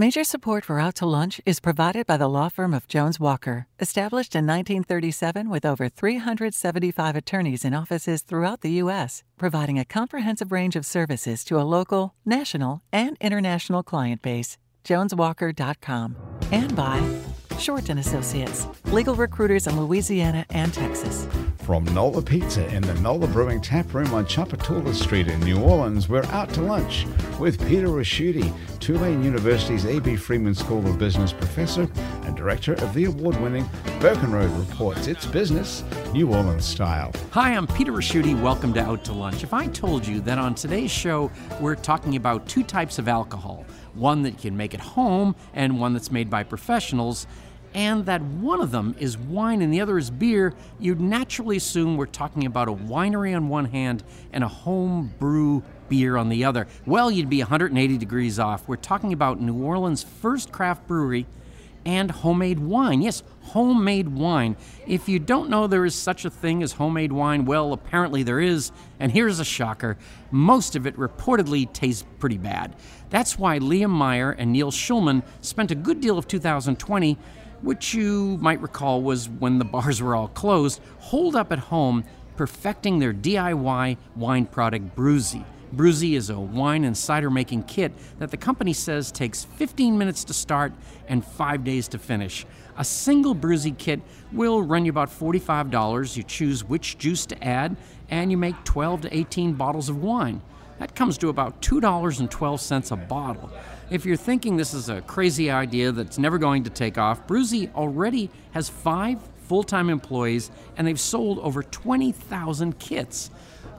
Major support for Out to Lunch is provided by the law firm of Jones Walker, established in 1937 with over 375 attorneys in offices throughout the U.S., providing a comprehensive range of services to a local, national, and international client base. JonesWalker.com. And by Short and Associates, legal recruiters in Louisiana and Texas. From Nola Pizza in the Nola Brewing Tap Room on Tchoupitoulas Street in New Orleans, we're out to lunch with Peter Ricchiuti, Tulane University's A.B. Freeman School of Business professor and director of the award-winning Burkenroad Reports. It's business, New Orleans style. Hi, I'm Peter Ricchiuti. Welcome to Out to Lunch. If I told you that on today's show we're talking about two types of alcohol, one that you can make at home and one that's made by professionals, and that one of them is wine and the other is beer, you'd naturally assume we're talking about a winery on one hand and a home brew beer on the other. Well, you'd be 180 degrees off. We're talking about New Orleans' first craft brewery and homemade wine. Yes, homemade wine. If you don't know there is such a thing as homemade wine, well, apparently there is. And here's a shocker most of it reportedly tastes pretty bad. That's why Liam Meyer and Neil Schulman spent a good deal of 2020 which you might recall was when the bars were all closed, holed up at home, perfecting their DIY wine product Brewzy. Brewzy is a wine and cider making kit that the company says takes 15 minutes to start and 5 days to finish. A single Brewzy kit will run you about $45. You choose which juice to add, and you make 12 to 18 bottles of wine. That comes to about $2.12 a bottle. If you're thinking this is a crazy idea that's never going to take off, Brewzy already has five full time employees and they've sold over 20,000 kits.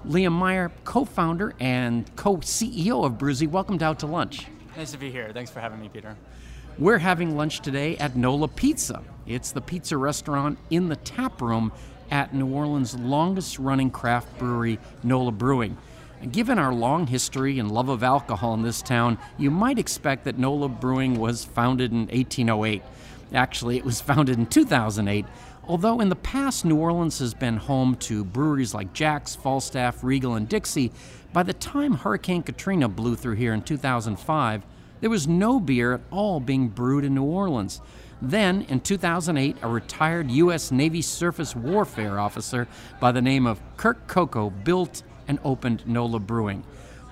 Liam Meyer, co founder and co CEO of Brewzy, welcome to Out to Lunch. Nice to be here. Thanks for having me, Peter. We're having lunch today at Nola Pizza. It's the pizza restaurant in the tap room at New Orleans' longest running craft brewery, Nola Brewing. Given our long history and love of alcohol in this town, you might expect that NOLA Brewing was founded in 1808. Actually, it was founded in 2008. Although in the past New Orleans has been home to breweries like Jack's, Falstaff, Regal, and Dixie, by the time Hurricane Katrina blew through here in 2005, there was no beer at all being brewed in New Orleans. Then, in 2008, a retired U.S. Navy surface warfare officer by the name of Kirk Coco built and opened NOLA Brewing.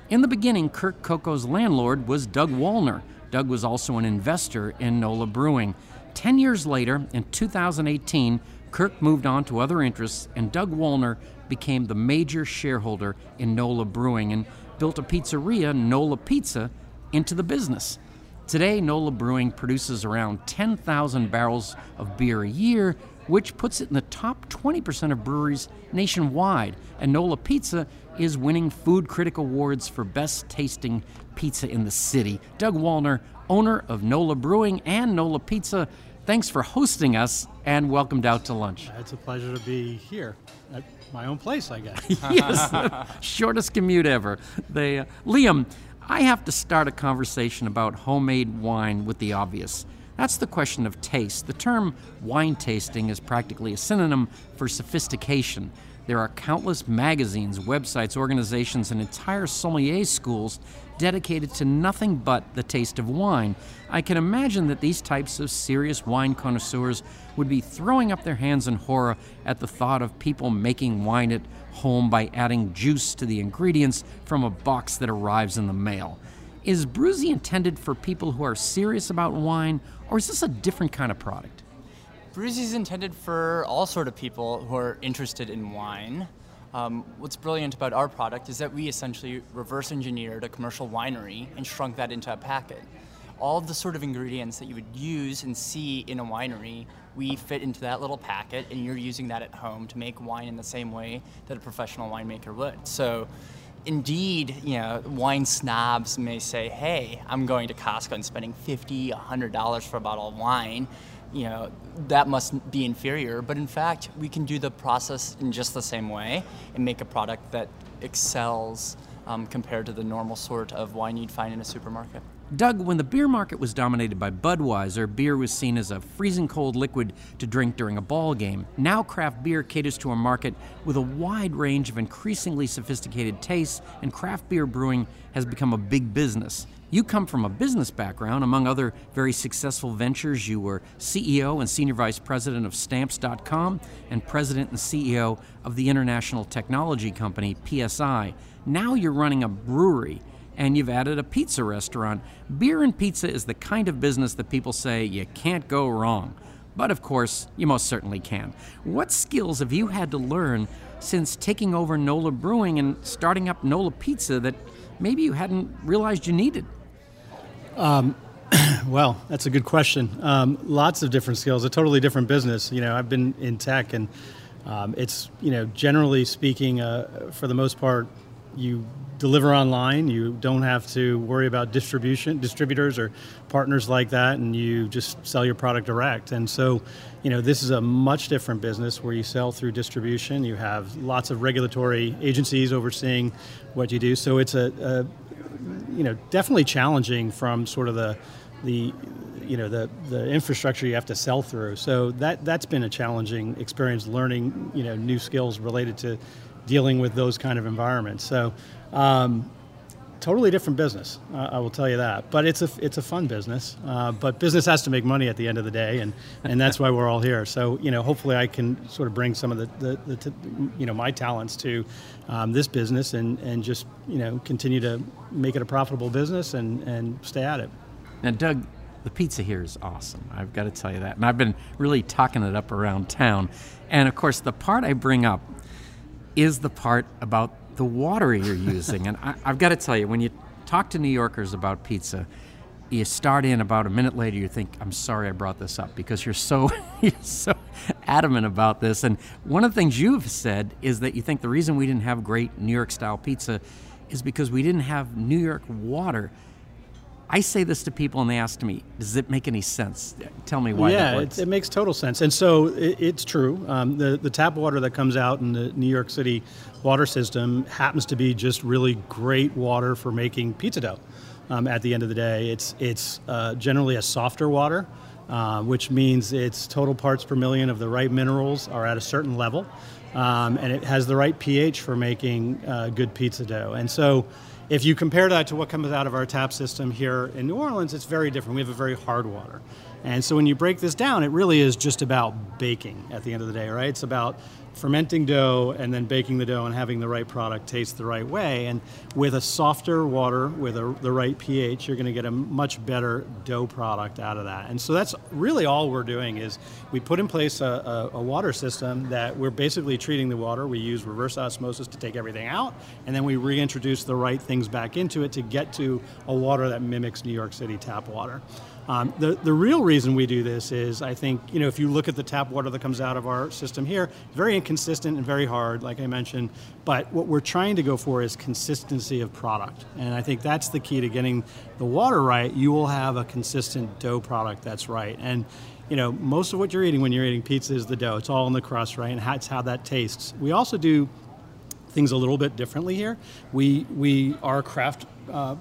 In the beginning, Kirk Coco's landlord was Doug Wallner. Doug was also an investor in NOLA Brewing. Ten years later, in 2018, Kirk moved on to other interests, and Doug Wallner became the major shareholder in NOLA Brewing and built a pizzeria, NOLA Pizza, into the business. Today, NOLA Brewing produces around 10,000 barrels of beer a year which puts it in the top 20% of breweries nationwide. And Nola Pizza is winning Food Critic Awards for best tasting pizza in the city. Doug Wallner, owner of Nola Brewing and Nola Pizza, thanks for hosting us and welcomed out to lunch. It's a pleasure to be here at my own place, I guess. yes, shortest commute ever. They, uh, Liam, I have to start a conversation about homemade wine with the obvious. That's the question of taste. The term wine tasting is practically a synonym for sophistication. There are countless magazines, websites, organizations, and entire sommelier schools dedicated to nothing but the taste of wine. I can imagine that these types of serious wine connoisseurs would be throwing up their hands in horror at the thought of people making wine at home by adding juice to the ingredients from a box that arrives in the mail. Is Brewzy intended for people who are serious about wine, or is this a different kind of product? Brewzy is intended for all sort of people who are interested in wine. Um, what's brilliant about our product is that we essentially reverse engineered a commercial winery and shrunk that into a packet. All of the sort of ingredients that you would use and see in a winery, we fit into that little packet, and you're using that at home to make wine in the same way that a professional winemaker would. So indeed, you know, wine snobs may say, hey, I'm going to Costco and spending $50, $100 for a bottle of wine. You know, that must be inferior. But in fact, we can do the process in just the same way and make a product that excels um, compared to the normal sort of wine you'd find in a supermarket. Doug, when the beer market was dominated by Budweiser, beer was seen as a freezing cold liquid to drink during a ball game. Now, craft beer caters to a market with a wide range of increasingly sophisticated tastes, and craft beer brewing has become a big business. You come from a business background. Among other very successful ventures, you were CEO and Senior Vice President of Stamps.com and President and CEO of the international technology company PSI. Now you're running a brewery and you've added a pizza restaurant. Beer and pizza is the kind of business that people say you can't go wrong. But of course, you most certainly can. What skills have you had to learn since taking over NOLA Brewing and starting up NOLA Pizza that maybe you hadn't realized you needed? Um, well, that's a good question. Um, lots of different skills, a totally different business. You know, I've been in tech, and um, it's you know, generally speaking, uh, for the most part, you deliver online. You don't have to worry about distribution, distributors or partners like that, and you just sell your product direct. And so, you know, this is a much different business where you sell through distribution. You have lots of regulatory agencies overseeing what you do. So it's a, a you know, definitely challenging from sort of the the you know the the infrastructure you have to sell through. So that that's been a challenging experience learning you know new skills related to dealing with those kind of environments. So um, totally different business, uh, I will tell you that. But it's a it's a fun business. Uh, but business has to make money at the end of the day, and, and that's why we're all here. So you know, hopefully, I can sort of bring some of the, the, the t- you know my talents to um, this business and and just you know continue to make it a profitable business and and stay at it. Now, Doug. The pizza here is awesome. I've got to tell you that. And I've been really talking it up around town. And of course, the part I bring up is the part about the water you're using. and I, have got to tell you, when you talk to New Yorkers about pizza, you start in about a minute later, you think, "I'm sorry I brought this up," because you're so you're so adamant about this. And one of the things you've said is that you think the reason we didn't have great New York style pizza is because we didn't have New York water. I say this to people and they ask me, does it make any sense? Tell me why yeah, it, it, makes total sense. And so it, it's true. Um, the, the tap water that comes out in the New York City water system happens to be just really great water for making pizza dough. Um, at the end of the day, it's, it's uh, generally a softer water, uh, which means its total parts per million of the right minerals are at a certain level. Um, and it has the right pH for making uh, good pizza dough. And so if you compare that to what comes out of our tap system here in New Orleans, it's very different. We have a very hard water. And so when you break this down, it really is just about baking at the end of the day, right? It's about fermenting dough and then baking the dough and having the right product taste the right way. And with a softer water with a, the right pH, you're going to get a much better dough product out of that. And so that's really all we're doing is we put in place a, a, a water system that we're basically treating the water. We use reverse osmosis to take everything out, and then we reintroduce the right things back into it to get to a water that mimics New York City tap water. Um, the, the real reason we do this is I think, you know, if you look at the tap water that comes out of our system here, very inconsistent and very hard, like I mentioned. But what we're trying to go for is consistency of product. And I think that's the key to getting the water right. You will have a consistent dough product that's right. And, you know, most of what you're eating when you're eating pizza is the dough. It's all in the crust, right? And that's how that tastes. We also do things a little bit differently here. We, we are craft uh,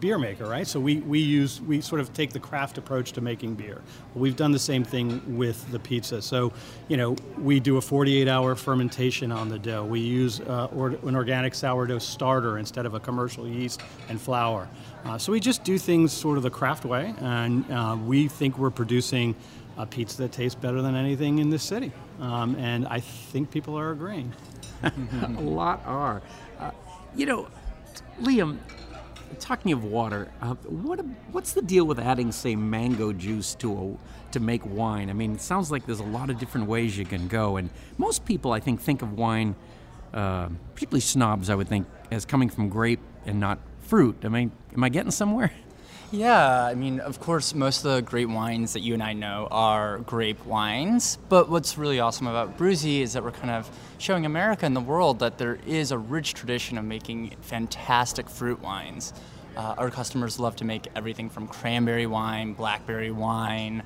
beer maker, right? So we, we use we sort of take the craft approach to making beer. we've done the same thing with the pizza. So, you know, we do a 48-hour fermentation on the dough. We use uh, or, an organic sourdough starter instead of a commercial yeast and flour. Uh, so we just do things sort of the craft way, and uh, we think we're producing a pizza that tastes better than anything in this city. Um, and I think people are agreeing. a lot are. Uh, you know, Liam, talking of water, uh, what what's the deal with adding, say, mango juice to a to make wine? I mean, it sounds like there's a lot of different ways you can go, and most people, I think, think of wine, uh, particularly snobs, I would think, as coming from grape and not fruit. I mean, am I getting somewhere? Yeah, I mean, of course, most of the great wines that you and I know are grape wines. But what's really awesome about Brewzy is that we're kind of showing America and the world that there is a rich tradition of making fantastic fruit wines. Uh, our customers love to make everything from cranberry wine, blackberry wine,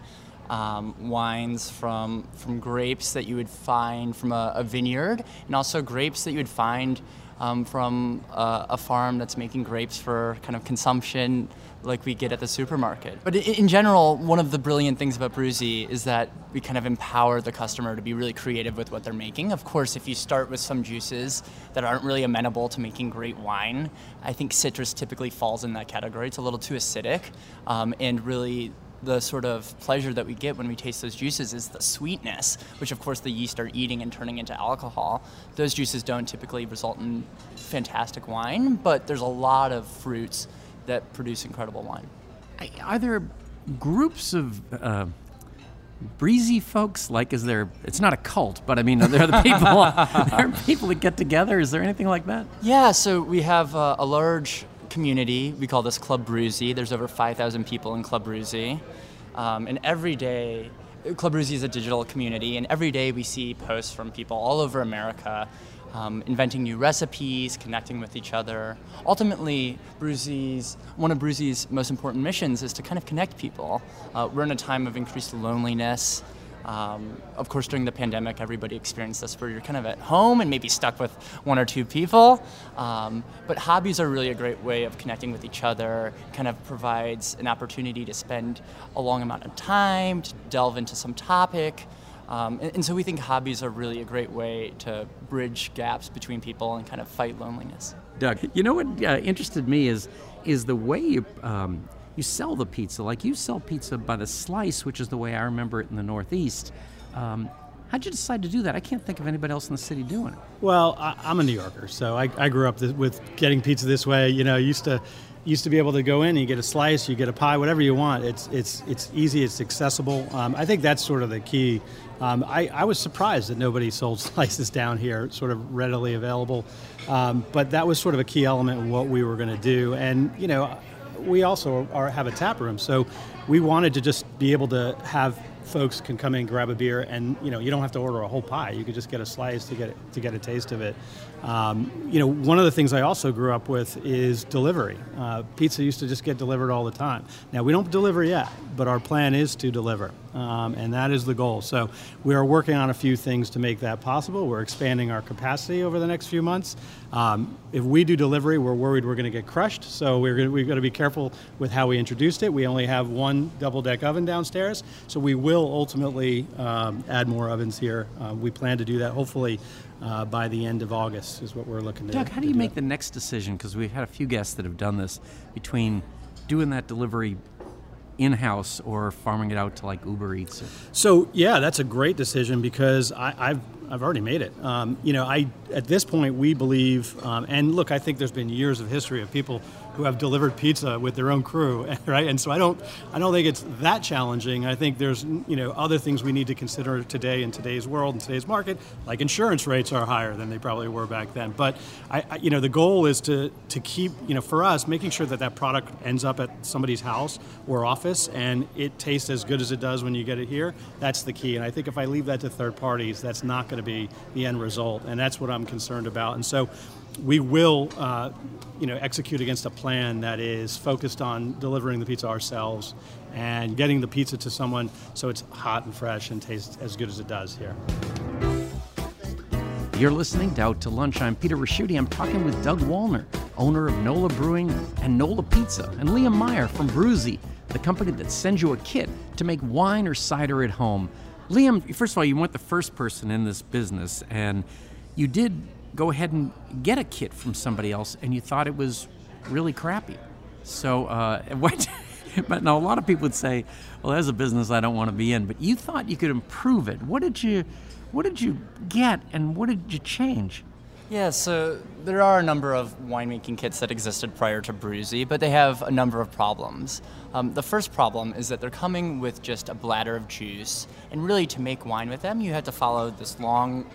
um, wines from from grapes that you would find from a, a vineyard, and also grapes that you would find um, from uh, a farm that's making grapes for kind of consumption like we get at the supermarket. But in general, one of the brilliant things about Brewzy is that we kind of empower the customer to be really creative with what they're making. Of course, if you start with some juices that aren't really amenable to making great wine, I think citrus typically falls in that category. It's a little too acidic, um, and really the sort of pleasure that we get when we taste those juices is the sweetness, which of course the yeast are eating and turning into alcohol. Those juices don't typically result in fantastic wine, but there's a lot of fruits that produce incredible wine. Are there groups of uh, Brewzy folks? Like, is there? It's not a cult, but I mean, are there the people? there are people that get together. Is there anything like that? Yeah. So we have uh, a large community. We call this Club Brewzy. There's over 5,000 people in Club Brewzy. Um, and every day, Club Brewzy is a digital community, and every day we see posts from people all over America um, inventing new recipes, connecting with each other. Ultimately, Brewzy's, one of Brewzy's most important missions is to kind of connect people. Uh, we're in a time of increased loneliness. Um, of course, during the pandemic, everybody experienced this where you're kind of at home and maybe stuck with one or two people. Um, but hobbies are really a great way of connecting with each other, kind of provides an opportunity to spend a long amount of time, to delve into some topic. Um, and, and, so we think hobbies are really a great way to bridge gaps between people and kind of fight loneliness. Doug, you know what uh, interested me is is the way you um, you sell the pizza. Like you sell pizza by the slice, which is the way I remember it in the Northeast. Um, how'd you decide to do that? I can't think of anybody else in the city doing it. Well, I, am a New Yorker, so I, I grew up th- with getting pizza this way. You know, used to used to be able to go in and you get a slice, you get a pie, whatever you want. It's it's it's easy, it's accessible. Um, I think that's sort of the key. Um, I, I, was surprised that nobody sold slices down here, sort of readily available. Um, but that was sort of a key element in what we were going to do. And you know, we also are, have a tap room, so we wanted to just be able to have folks can come in, grab a beer, and you know you don't have to order a whole pie. You could just get a slice to get to get a taste of it. Um, you know, one of the things I also grew up with is delivery. Uh, pizza used to just get delivered all the time. Now we don't deliver yet, but our plan is to deliver, um, and that is the goal. So we are working on a few things to make that possible. We're expanding our capacity over the next few months. Um, if we do delivery, we're worried we're going to get crushed. So we're gonna, we've got to be careful with how we introduced it. We only have one double deck oven downstairs, so we will ultimately um, add more ovens here. Uh, we plan to do that hopefully uh, by the end of August is what we're looking to. Doug, how do you do make the next decision? Because we've had a few guests that have done this between doing that delivery in house or farming it out to like Uber Eats. So yeah, that's a great decision because I, have I've already made it. Um, you know, I at this point we believe, um, and look, I think there's been years of history of people who have delivered pizza with their own crew, right? And so I don't, I don't think it's that challenging. I think there's, you know, other things we need to consider today in today's world in today's market, like insurance rates are higher than they probably were back then. But I, I, you know, the goal is to to keep, you know, for us, making sure that that product ends up at somebody's house or office and it tastes as good as it does when you get it here. That's the key. And I think if I leave that to third parties, that's not going to be the end result. And that's what I'm concerned about. And so we will, uh, you know, execute against a plan that is focused on delivering the pizza ourselves and getting the pizza to someone so it's hot and fresh and tastes as good as it does here. You're listening to Out to Lunch. I'm Peter Ricchiuti. I'm talking with Doug Wallner, owner of Nola Brewing and Nola Pizza, and Liam Meyer from Brewzy, the company that sends you a kit to make wine or cider at home. Liam, first of all, you weren't the first person in this business, and you did go ahead and get a kit from somebody else and you thought it was really crappy. So, uh, what? but now a lot of people would say, "Well, there's a business I don't want to be in." But you thought you could improve it. What did you, what did you get, and what did you change? Yeah, so there are a number of winemaking kits that existed prior to Brewzy, but they have a number of problems. Um, the first problem is that they're coming with just a bladder of juice, and really to make wine with them, you have to follow this long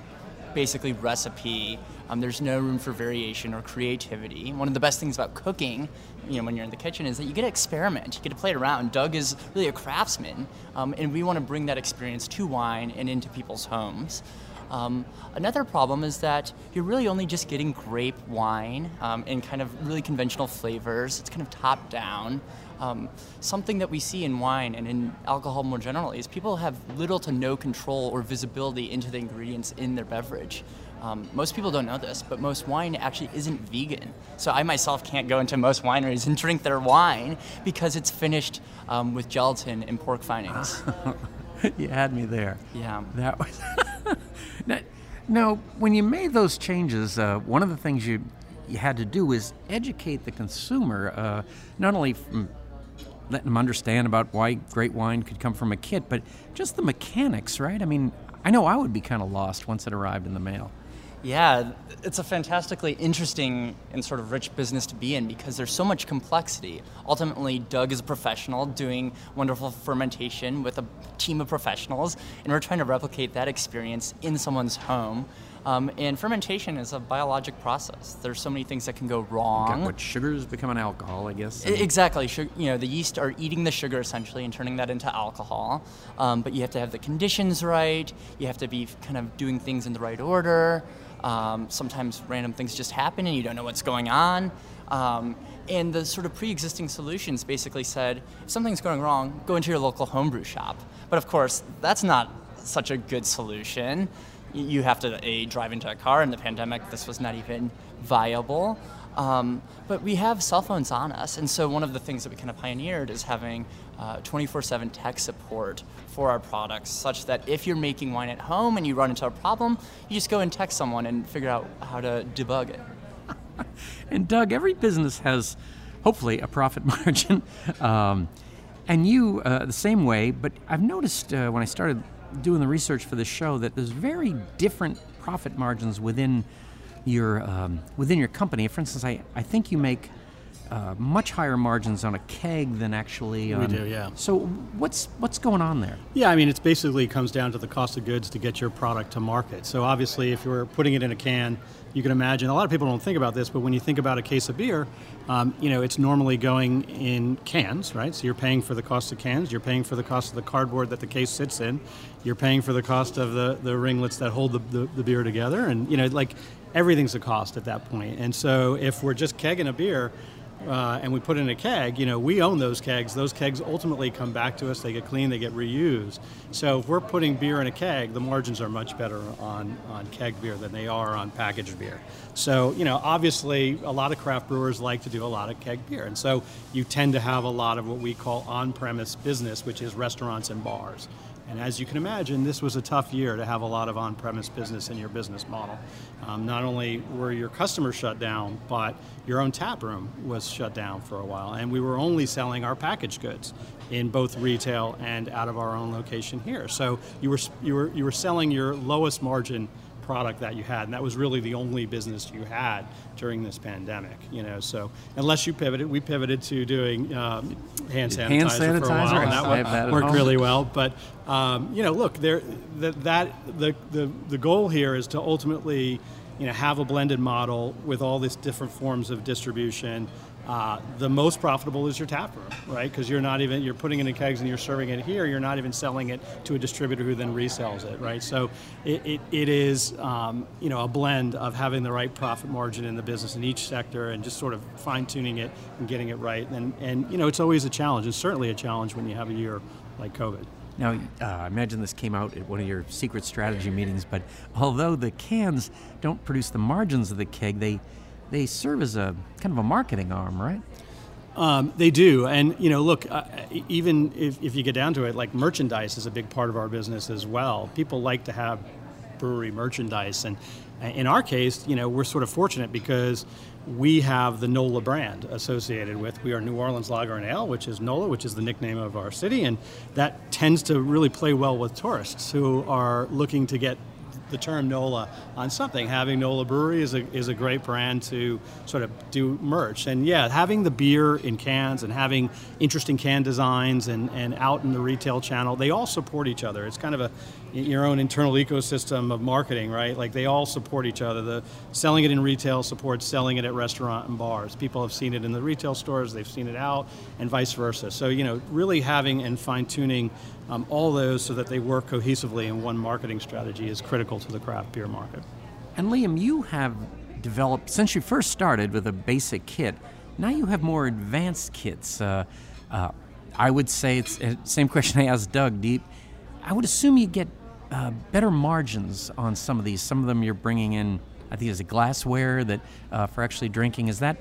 basically recipe. Um, there's no room for variation or creativity. One of the best things about cooking, you know, when you're in the kitchen, is that you get to experiment. You get to play around. Doug is really a craftsman, um, and we want to bring that experience to wine and into people's homes. Um, another problem is that you're really only just getting grape wine um, in kind of really conventional flavors. It's kind of top down. Um, something that we see in wine and in alcohol more generally is people have little to no control or visibility into the ingredients in their beverage. Um, most people don't know this, but most wine actually isn't vegan. So I myself can't go into most wineries and drink their wine because it's finished um, with gelatin and pork finings. you had me there. Yeah. That was. now, now, when you made those changes, uh, one of the things you you had to do was educate the consumer, uh, not only from letting them understand about why great wine could come from a kit, but just the mechanics, right? I mean, I know I would be kind of lost once it arrived in the mail. Yeah, it's a fantastically interesting and sort of rich business to be in because there's so much complexity. Ultimately, Doug is a professional doing wonderful fermentation with a team of professionals, and we're trying to replicate that experience in someone's home. Um, and fermentation is a biologic process. There's so many things that can go wrong. Got what sugars become an alcohol, I guess. Exactly. You know, the yeast are eating the sugar essentially and turning that into alcohol. Um, but you have to have the conditions right. You have to be kind of doing things in the right order. Um, sometimes random things just happen and you don't know what's going on. Um, and the sort of pre-existing solutions basically said, if something's going wrong, go into your local homebrew shop. But of course, that's not such a good solution. You have to a drive into a car. In the pandemic, this was not even viable. Um, but we have cell phones on us, and so one of the things that we kind of pioneered is having 24 uh, 7 tech support for our products, such that if you're making wine at home and you run into a problem, you just go and text someone and figure out how to debug it. and Doug, every business has hopefully a profit margin. Um, and you, uh, the same way, but I've noticed uh, when I started doing the research for the show that there's very different profit margins within your um, within your company. For instance, I, I think you make uh, much higher margins on a keg than actually on. We do, yeah. So what's what's going on there? Yeah, I mean, it's basically comes down to the cost of goods to get your product to market. So obviously, if you're putting it in a can, you can imagine. A lot of people don't think about this, but when you think about a case of beer, um, you know, it's normally going in cans, right? So you're paying for the cost of cans, you're paying for the cost of the cardboard that the case sits in, you're paying for the cost of the the ringlets that hold the, the, the beer together, and you know, like everything's a cost at that point. And so if we're just kegging a beer uh, and we put in a keg, you know, we own those kegs. Those kegs ultimately come back to us. They get cleaned, they get reused. So if we're putting beer in a keg, the margins are much better on, on keg beer than they are on packaged beer. So, you know, obviously a lot of craft brewers like to do a lot of keg beer. And so you tend to have a lot of what we call on premise business, which is restaurants and bars. And as you can imagine, this was a tough year to have a lot of on premise business in your business model. Um, not only were your customers shut down, but your own tap room was shut down for a while. And we were only selling our packaged goods in both retail and out of our own location here. So you were, you were, you were selling your lowest margin product that you had, and that was really the only business you had during this pandemic. You know, so unless you pivoted, we pivoted to doing um, hand sanitizer, hand sanitizer for a while, and that, that worked really well. But um, you know, look, there that, that the, the the goal here is to ultimately you know have a blended model with all these different forms of distribution uh, the most profitable is your tap room, right? Because you're not even you're putting it in kegs and you're serving it here. You're not even selling it to a distributor who then resells it, right? So it, it, it is um, you know a blend of having the right profit margin in the business in each sector and just sort of fine tuning it and getting it right. And and you know it's always a challenge. It's certainly a challenge when you have a year like COVID. Now, uh, I imagine this came out at one of your secret strategy meetings, but although the cans don't produce the margins of the keg, they they serve as a kind of a marketing arm, right? Um, they do, and you know, look, uh, even if, if you get down to it, like merchandise is a big part of our business as well. People like to have brewery merchandise, and in our case, you know, we're sort of fortunate because we have the NOLA brand associated with. We are New Orleans Lager and Ale, which is NOLA, which is the nickname of our city, and that tends to really play well with tourists who are looking to get the term NOLA on something. Having NOLA Brewery is a, is a great brand to sort of do merch. And yeah, having the beer in cans and having interesting can designs and, and out in the retail channel, they all support each other. It's kind of a your own internal ecosystem of marketing, right? Like they all support each other. The selling it in retail supports selling it at restaurant and bars. People have seen it in the retail stores, they've seen it out, and vice versa. So you know, really having and fine tuning um, all those so that they work cohesively in one marketing strategy is critical to the craft beer market. And Liam, you have developed since you first started with a basic kit. Now you have more advanced kits. Uh, uh, I would say it's the uh, same question I asked Doug. Deep. I would assume you get uh, better margins on some of these. Some of them you're bringing in, I think, as a glassware that uh, for actually drinking. Is that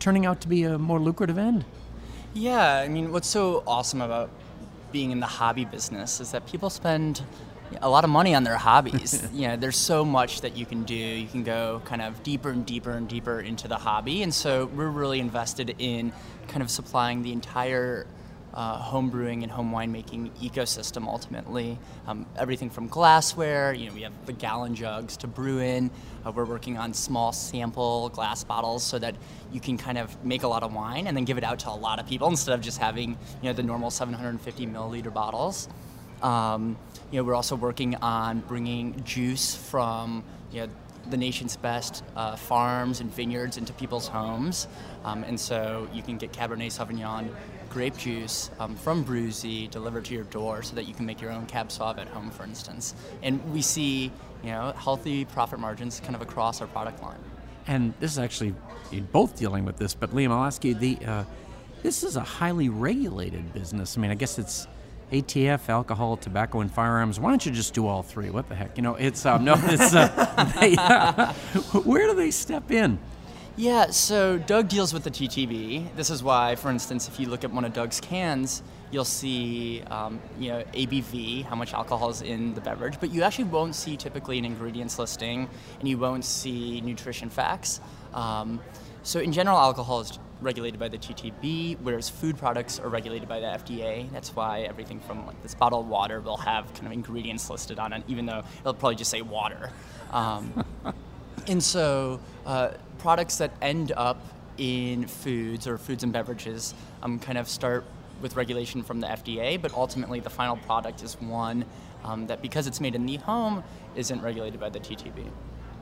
turning out to be a more lucrative end? Yeah, I mean, what's so awesome about being in the hobby business is that people spend a lot of money on their hobbies. you know, there's so much that you can do. You can go kind of deeper and deeper and deeper into the hobby, and so we're really invested in kind of supplying the entire uh, home brewing and home winemaking ecosystem ultimately. Um, everything from glassware, you know, we have the gallon jugs to brew in. Uh, we're working on small sample glass bottles so that you can kind of make a lot of wine and then give it out to a lot of people instead of just having, you know, the normal 750 milliliter bottles. Um, you know, we're also working on bringing juice from, you know, the nation's best uh, farms and vineyards into people's homes. Um, and so you can get Cabernet Sauvignon grape juice um, from Brewzy delivered to your door so that you can make your own Cab Sauv at home, for instance. And we see, you know, healthy profit margins kind of across our product line. And this is actually both dealing with this, but Liam, I'll ask you the. Uh, this is a highly regulated business. I mean, I guess it's ATF, alcohol, tobacco, and firearms. Why don't you just do all three? What the heck? You know, it's um, no, it's uh, they, uh, where do they step in? Yeah, so Doug deals with the TTB. This is why, for instance, if you look at one of Doug's cans, you'll see, um, you know, ABV, how much alcohol is in the beverage, but you actually won't see typically an ingredients listing, and you won't see nutrition facts. Um, so in general, alcohol is regulated by the TTB, whereas food products are regulated by the FDA. That's why everything from like this bottled water will have kind of ingredients listed on it, even though it'll probably just say water. Um, and so uh, products that end up in foods or foods and beverages um, kind of start with regulation from the FDA, but ultimately the final product is one um, that because it's made in the home isn't regulated by the TTB.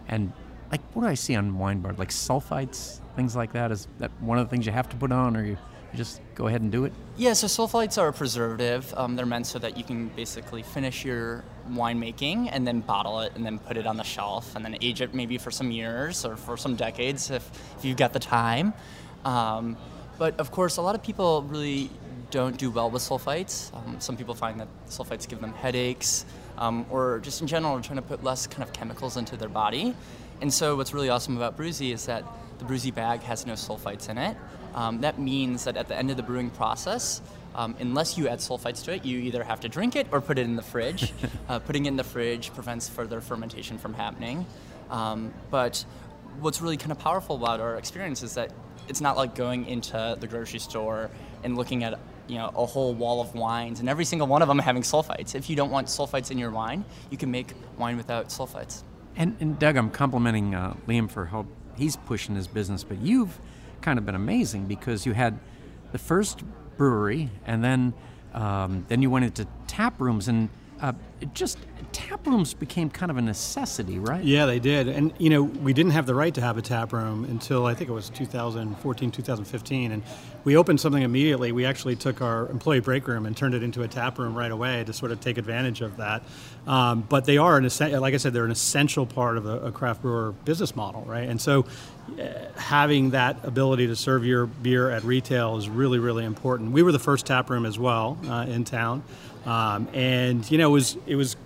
And like, what do I see on wine bar? Like sulfites, things like that. Is that one of the things you have to put on, or you? You just go ahead and do it? Yeah, so sulfites are a preservative. Um, they're meant so that you can basically finish your winemaking and then bottle it and then put it on the shelf and then age it maybe for some years or for some decades if, if you've got the time. Um, but of course, a lot of people really don't do well with sulfites. Um, some people find that sulfites give them headaches um, or just in general are trying to put less kind of chemicals into their body. And so what's really awesome about Brewzy is that the Brewzy bag has no sulfites in it. Um, that means that at the end of the brewing process, um, unless you add sulfites to it, you either have to drink it or put it in the fridge. uh, putting it in the fridge prevents further fermentation from happening. Um, but what's really kind of powerful about our experience is that it's not like going into the grocery store and looking at you know a whole wall of wines and every single one of them having sulfites. If you don't want sulfites in your wine, you can make wine without sulfites. And, and Doug, I'm complimenting uh, Liam for how he's pushing his business, but you've kind of been amazing because you had the first brewery, and then um, then you went into tap rooms, and uh, just tap rooms became kind of a necessity, right? Yeah, they did. And, you know, we didn't have the right to have a tap room until I think it was 2014, 2015. And we opened something immediately. We actually took our employee break room and turned it into a tap room right away to sort of take advantage of that. Um, but they are, an, essential, like I said, they're an essential part of a, a craft brewer business model, right? And so uh, having that ability to serve your beer at retail is really, really important. We were the first tap room as well uh, in town. Um, and you know, it was it was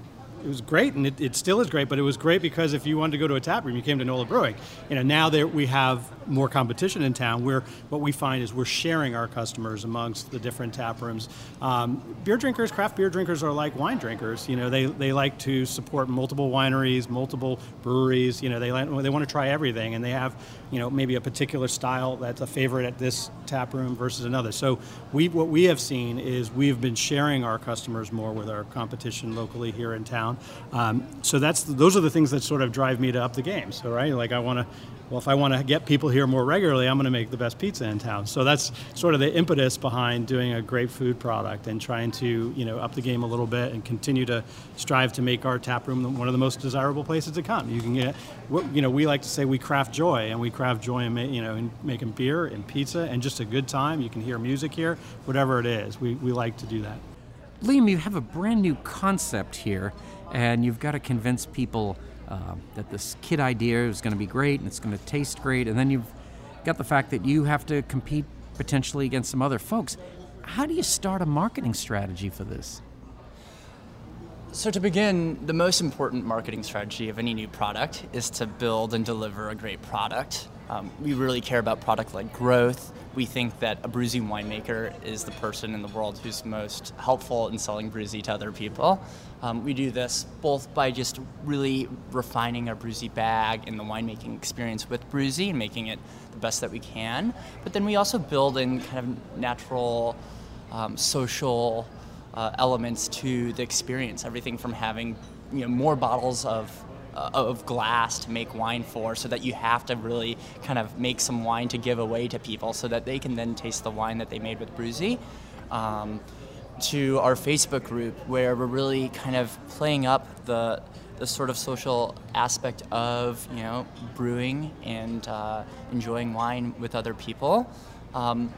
it was great, and it, it, still is great. But it was great because if you wanted to go to a tap room, you came to Nola Brewing. You know, now that we have more competition in town, where what we find is we're sharing our customers amongst the different tap rooms. Um, beer drinkers, craft beer drinkers, are like wine drinkers. You know, they, they like to support multiple wineries, multiple breweries. You know, they they want to try everything, and they have you know maybe a particular style that's a favorite at this tap room versus another. So we what we have seen is we've been sharing our customers more with our competition locally here in town. Um, so that's those are the things that sort of drive me to up the game. So right, like I want to well, if I want to get people here more regularly, I'm going to make the best pizza in town. So that's sort of the impetus behind doing a great food product and trying to, you know, up the game a little bit and continue to strive to make our tap room one of the most desirable places to come. You can get, you know, we like to say we craft joy, and we craft joy in, you know, in making beer and pizza and just a good time. You can hear music here, whatever it is. We, we like to do that. Liam, you have a brand new concept here, and you've got to convince people – uh, that this kit idea is going to be great and it's going to taste great, and then you've got the fact that you have to compete potentially against some other folks. How do you start a marketing strategy for this? So, to begin, the most important marketing strategy of any new product is to build and deliver a great product. Um, we really care about product led growth. We think that a Brewzy winemaker is the person in the world who's most helpful in selling Brewzy to other people. Um, we do this both by just really refining our Brewzy bag and the winemaking experience with Brewzy and making it the best that we can. But then we also build in kind of natural um, social uh, elements to the experience. Everything from having you know more bottles of uh, of glass to make wine for, so that you have to really kind of make some wine to give away to people, so that they can then taste the wine that they made with Brewzy. Um, to our Facebook group, where we're really kind of playing up the the sort of social aspect of you know brewing and uh, enjoying wine with other people. Um,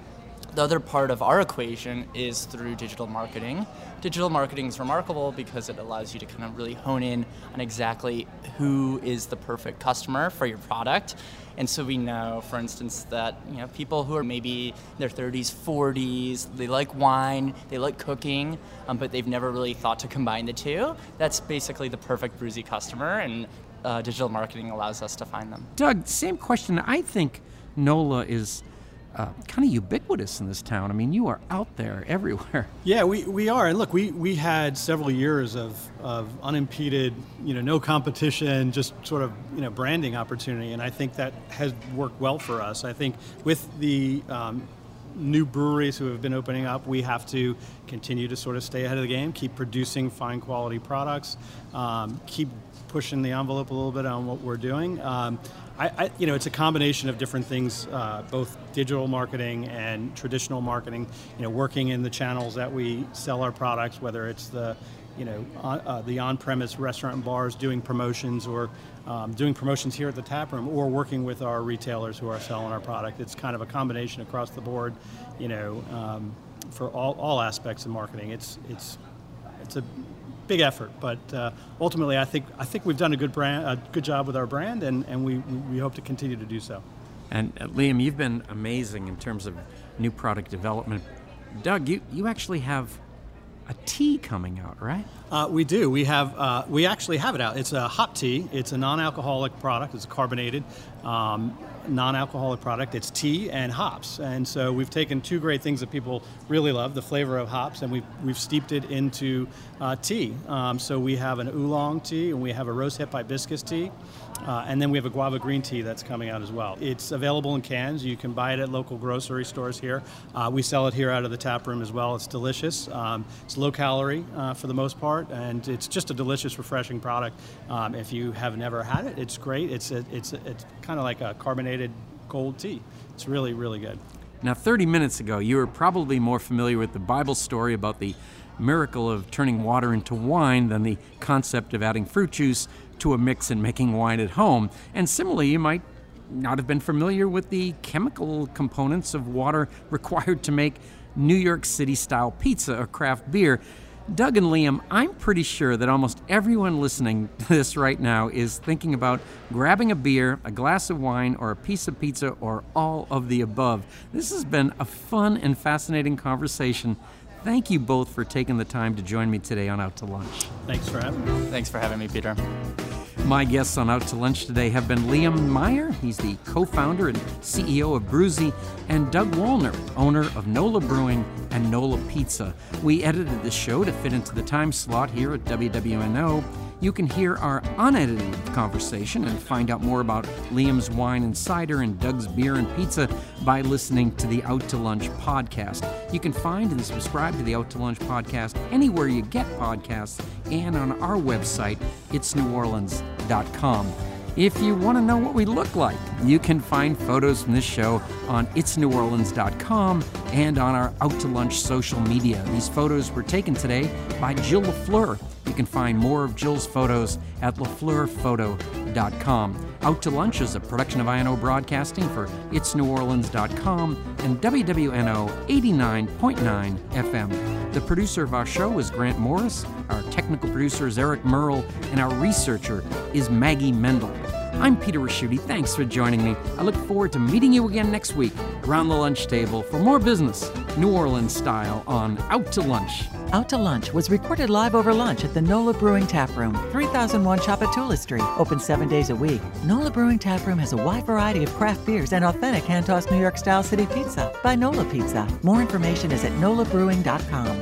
the other part of our equation is through digital marketing. Digital marketing is remarkable because it allows you to kind of really hone in on exactly who is the perfect customer for your product. And so we know, for instance, that you know people who are maybe in their 30s, 40s, they like wine, they like cooking, um, but they've never really thought to combine the two. That's basically the perfect Brewzy customer, and uh, digital marketing allows us to find them. Doug, same question. I think NOLA is uh, kind of ubiquitous in this town. I mean, you are out there everywhere. Yeah, we, we are. And look, we, we had several years of, of unimpeded, you know, no competition, just sort of, you know, branding opportunity. And I think that has worked well for us. I think with the um, new breweries who have been opening up, we have to continue to sort of stay ahead of the game, keep producing fine quality products, um, keep pushing the envelope a little bit on what we're doing. Um, I, I, you know, it's a combination of different things, uh, both digital marketing and traditional marketing. You know, working in the channels that we sell our products, whether it's the, you know, on, uh, the on-premise restaurant and bars doing promotions, or um, doing promotions here at the tap room, or working with our retailers who are selling our product. It's kind of a combination across the board. You know, um, for all, all aspects of marketing. It's it's it's a big effort, but uh, ultimately, I think I think we've done a good brand, a good job with our brand, and, and we, we hope to continue to do so. And uh, Liam, you've been amazing in terms of new product development. Doug, you, you actually have a tea coming out, right? Uh, we do. We have. Uh, we actually have it out. It's a hot tea. It's a non-alcoholic product. It's carbonated. Um, non-alcoholic product. It's tea and hops, and so we've taken two great things that people really love: the flavor of hops, and we've we've steeped it into uh, tea. Um, so we have an oolong tea, and we have a rosehip hibiscus tea, uh, and then we have a guava green tea that's coming out as well. It's available in cans. You can buy it at local grocery stores here. Uh, we sell it here out of the tap room as well. It's delicious. Um, it's low calorie uh, for the most part, and it's just a delicious, refreshing product. Um, if you have never had it, it's great. It's a, it's a, it's kind of like a carbonated cold tea. It's really really good. Now, 30 minutes ago, you were probably more familiar with the Bible story about the miracle of turning water into wine than the concept of adding fruit juice to a mix and making wine at home. And similarly, you might not have been familiar with the chemical components of water required to make New York City style pizza or craft beer. Doug and Liam, I'm pretty sure that almost everyone listening to this right now is thinking about grabbing a beer, a glass of wine, or a piece of pizza, or all of the above. This has been a fun and fascinating conversation. Thank you both for taking the time to join me today on Out to Lunch. Thanks for having me. Thanks for having me, Peter. My guests on Out to Lunch today have been Liam Meyer, he's the co founder and CEO of Brewzy, and Doug Wallner, owner of NOLA Brewing and NOLA Pizza. We edited the show to fit into the time slot here at WWNO. You can hear our unedited conversation and find out more about Liam's wine and cider and Doug's beer and pizza by listening to the Out to Lunch podcast. You can find and subscribe to the Out to Lunch podcast anywhere you get podcasts and on our website, itsneworleans.com. If you want to know what we look like, you can find photos from this show on itsneworleans.com and on our Out to Lunch social media. These photos were taken today by Jill LaFleur. You can find more of Jill's photos at lafleurphoto.com. Out to Lunch is a production of INO Broadcasting for itsneworleans.com and WWNO 89.9 FM. The producer of our show is Grant Morris, our technical producer is Eric Merle, and our researcher is Maggie Mendel. I'm Peter Ricchiuti. Thanks for joining me. I look forward to meeting you again next week around the lunch table for more business, New Orleans style, on Out to Lunch. Out to Lunch was recorded live over lunch at the NOLA Brewing Tap Room, 3001 Tchoupitoulas Street, open seven days a week. NOLA Brewing Tap Room has a wide variety of craft beers and authentic hand-tossed New York style city pizza by NOLA Pizza. More information is at nolabrewing.com.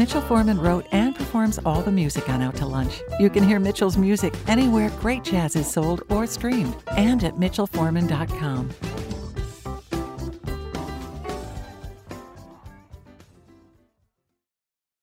Mitchell Foreman wrote and performs all the music on Out to Lunch. You can hear Mitchell's music anywhere great jazz is sold or streamed, and at mitchellforeman.com.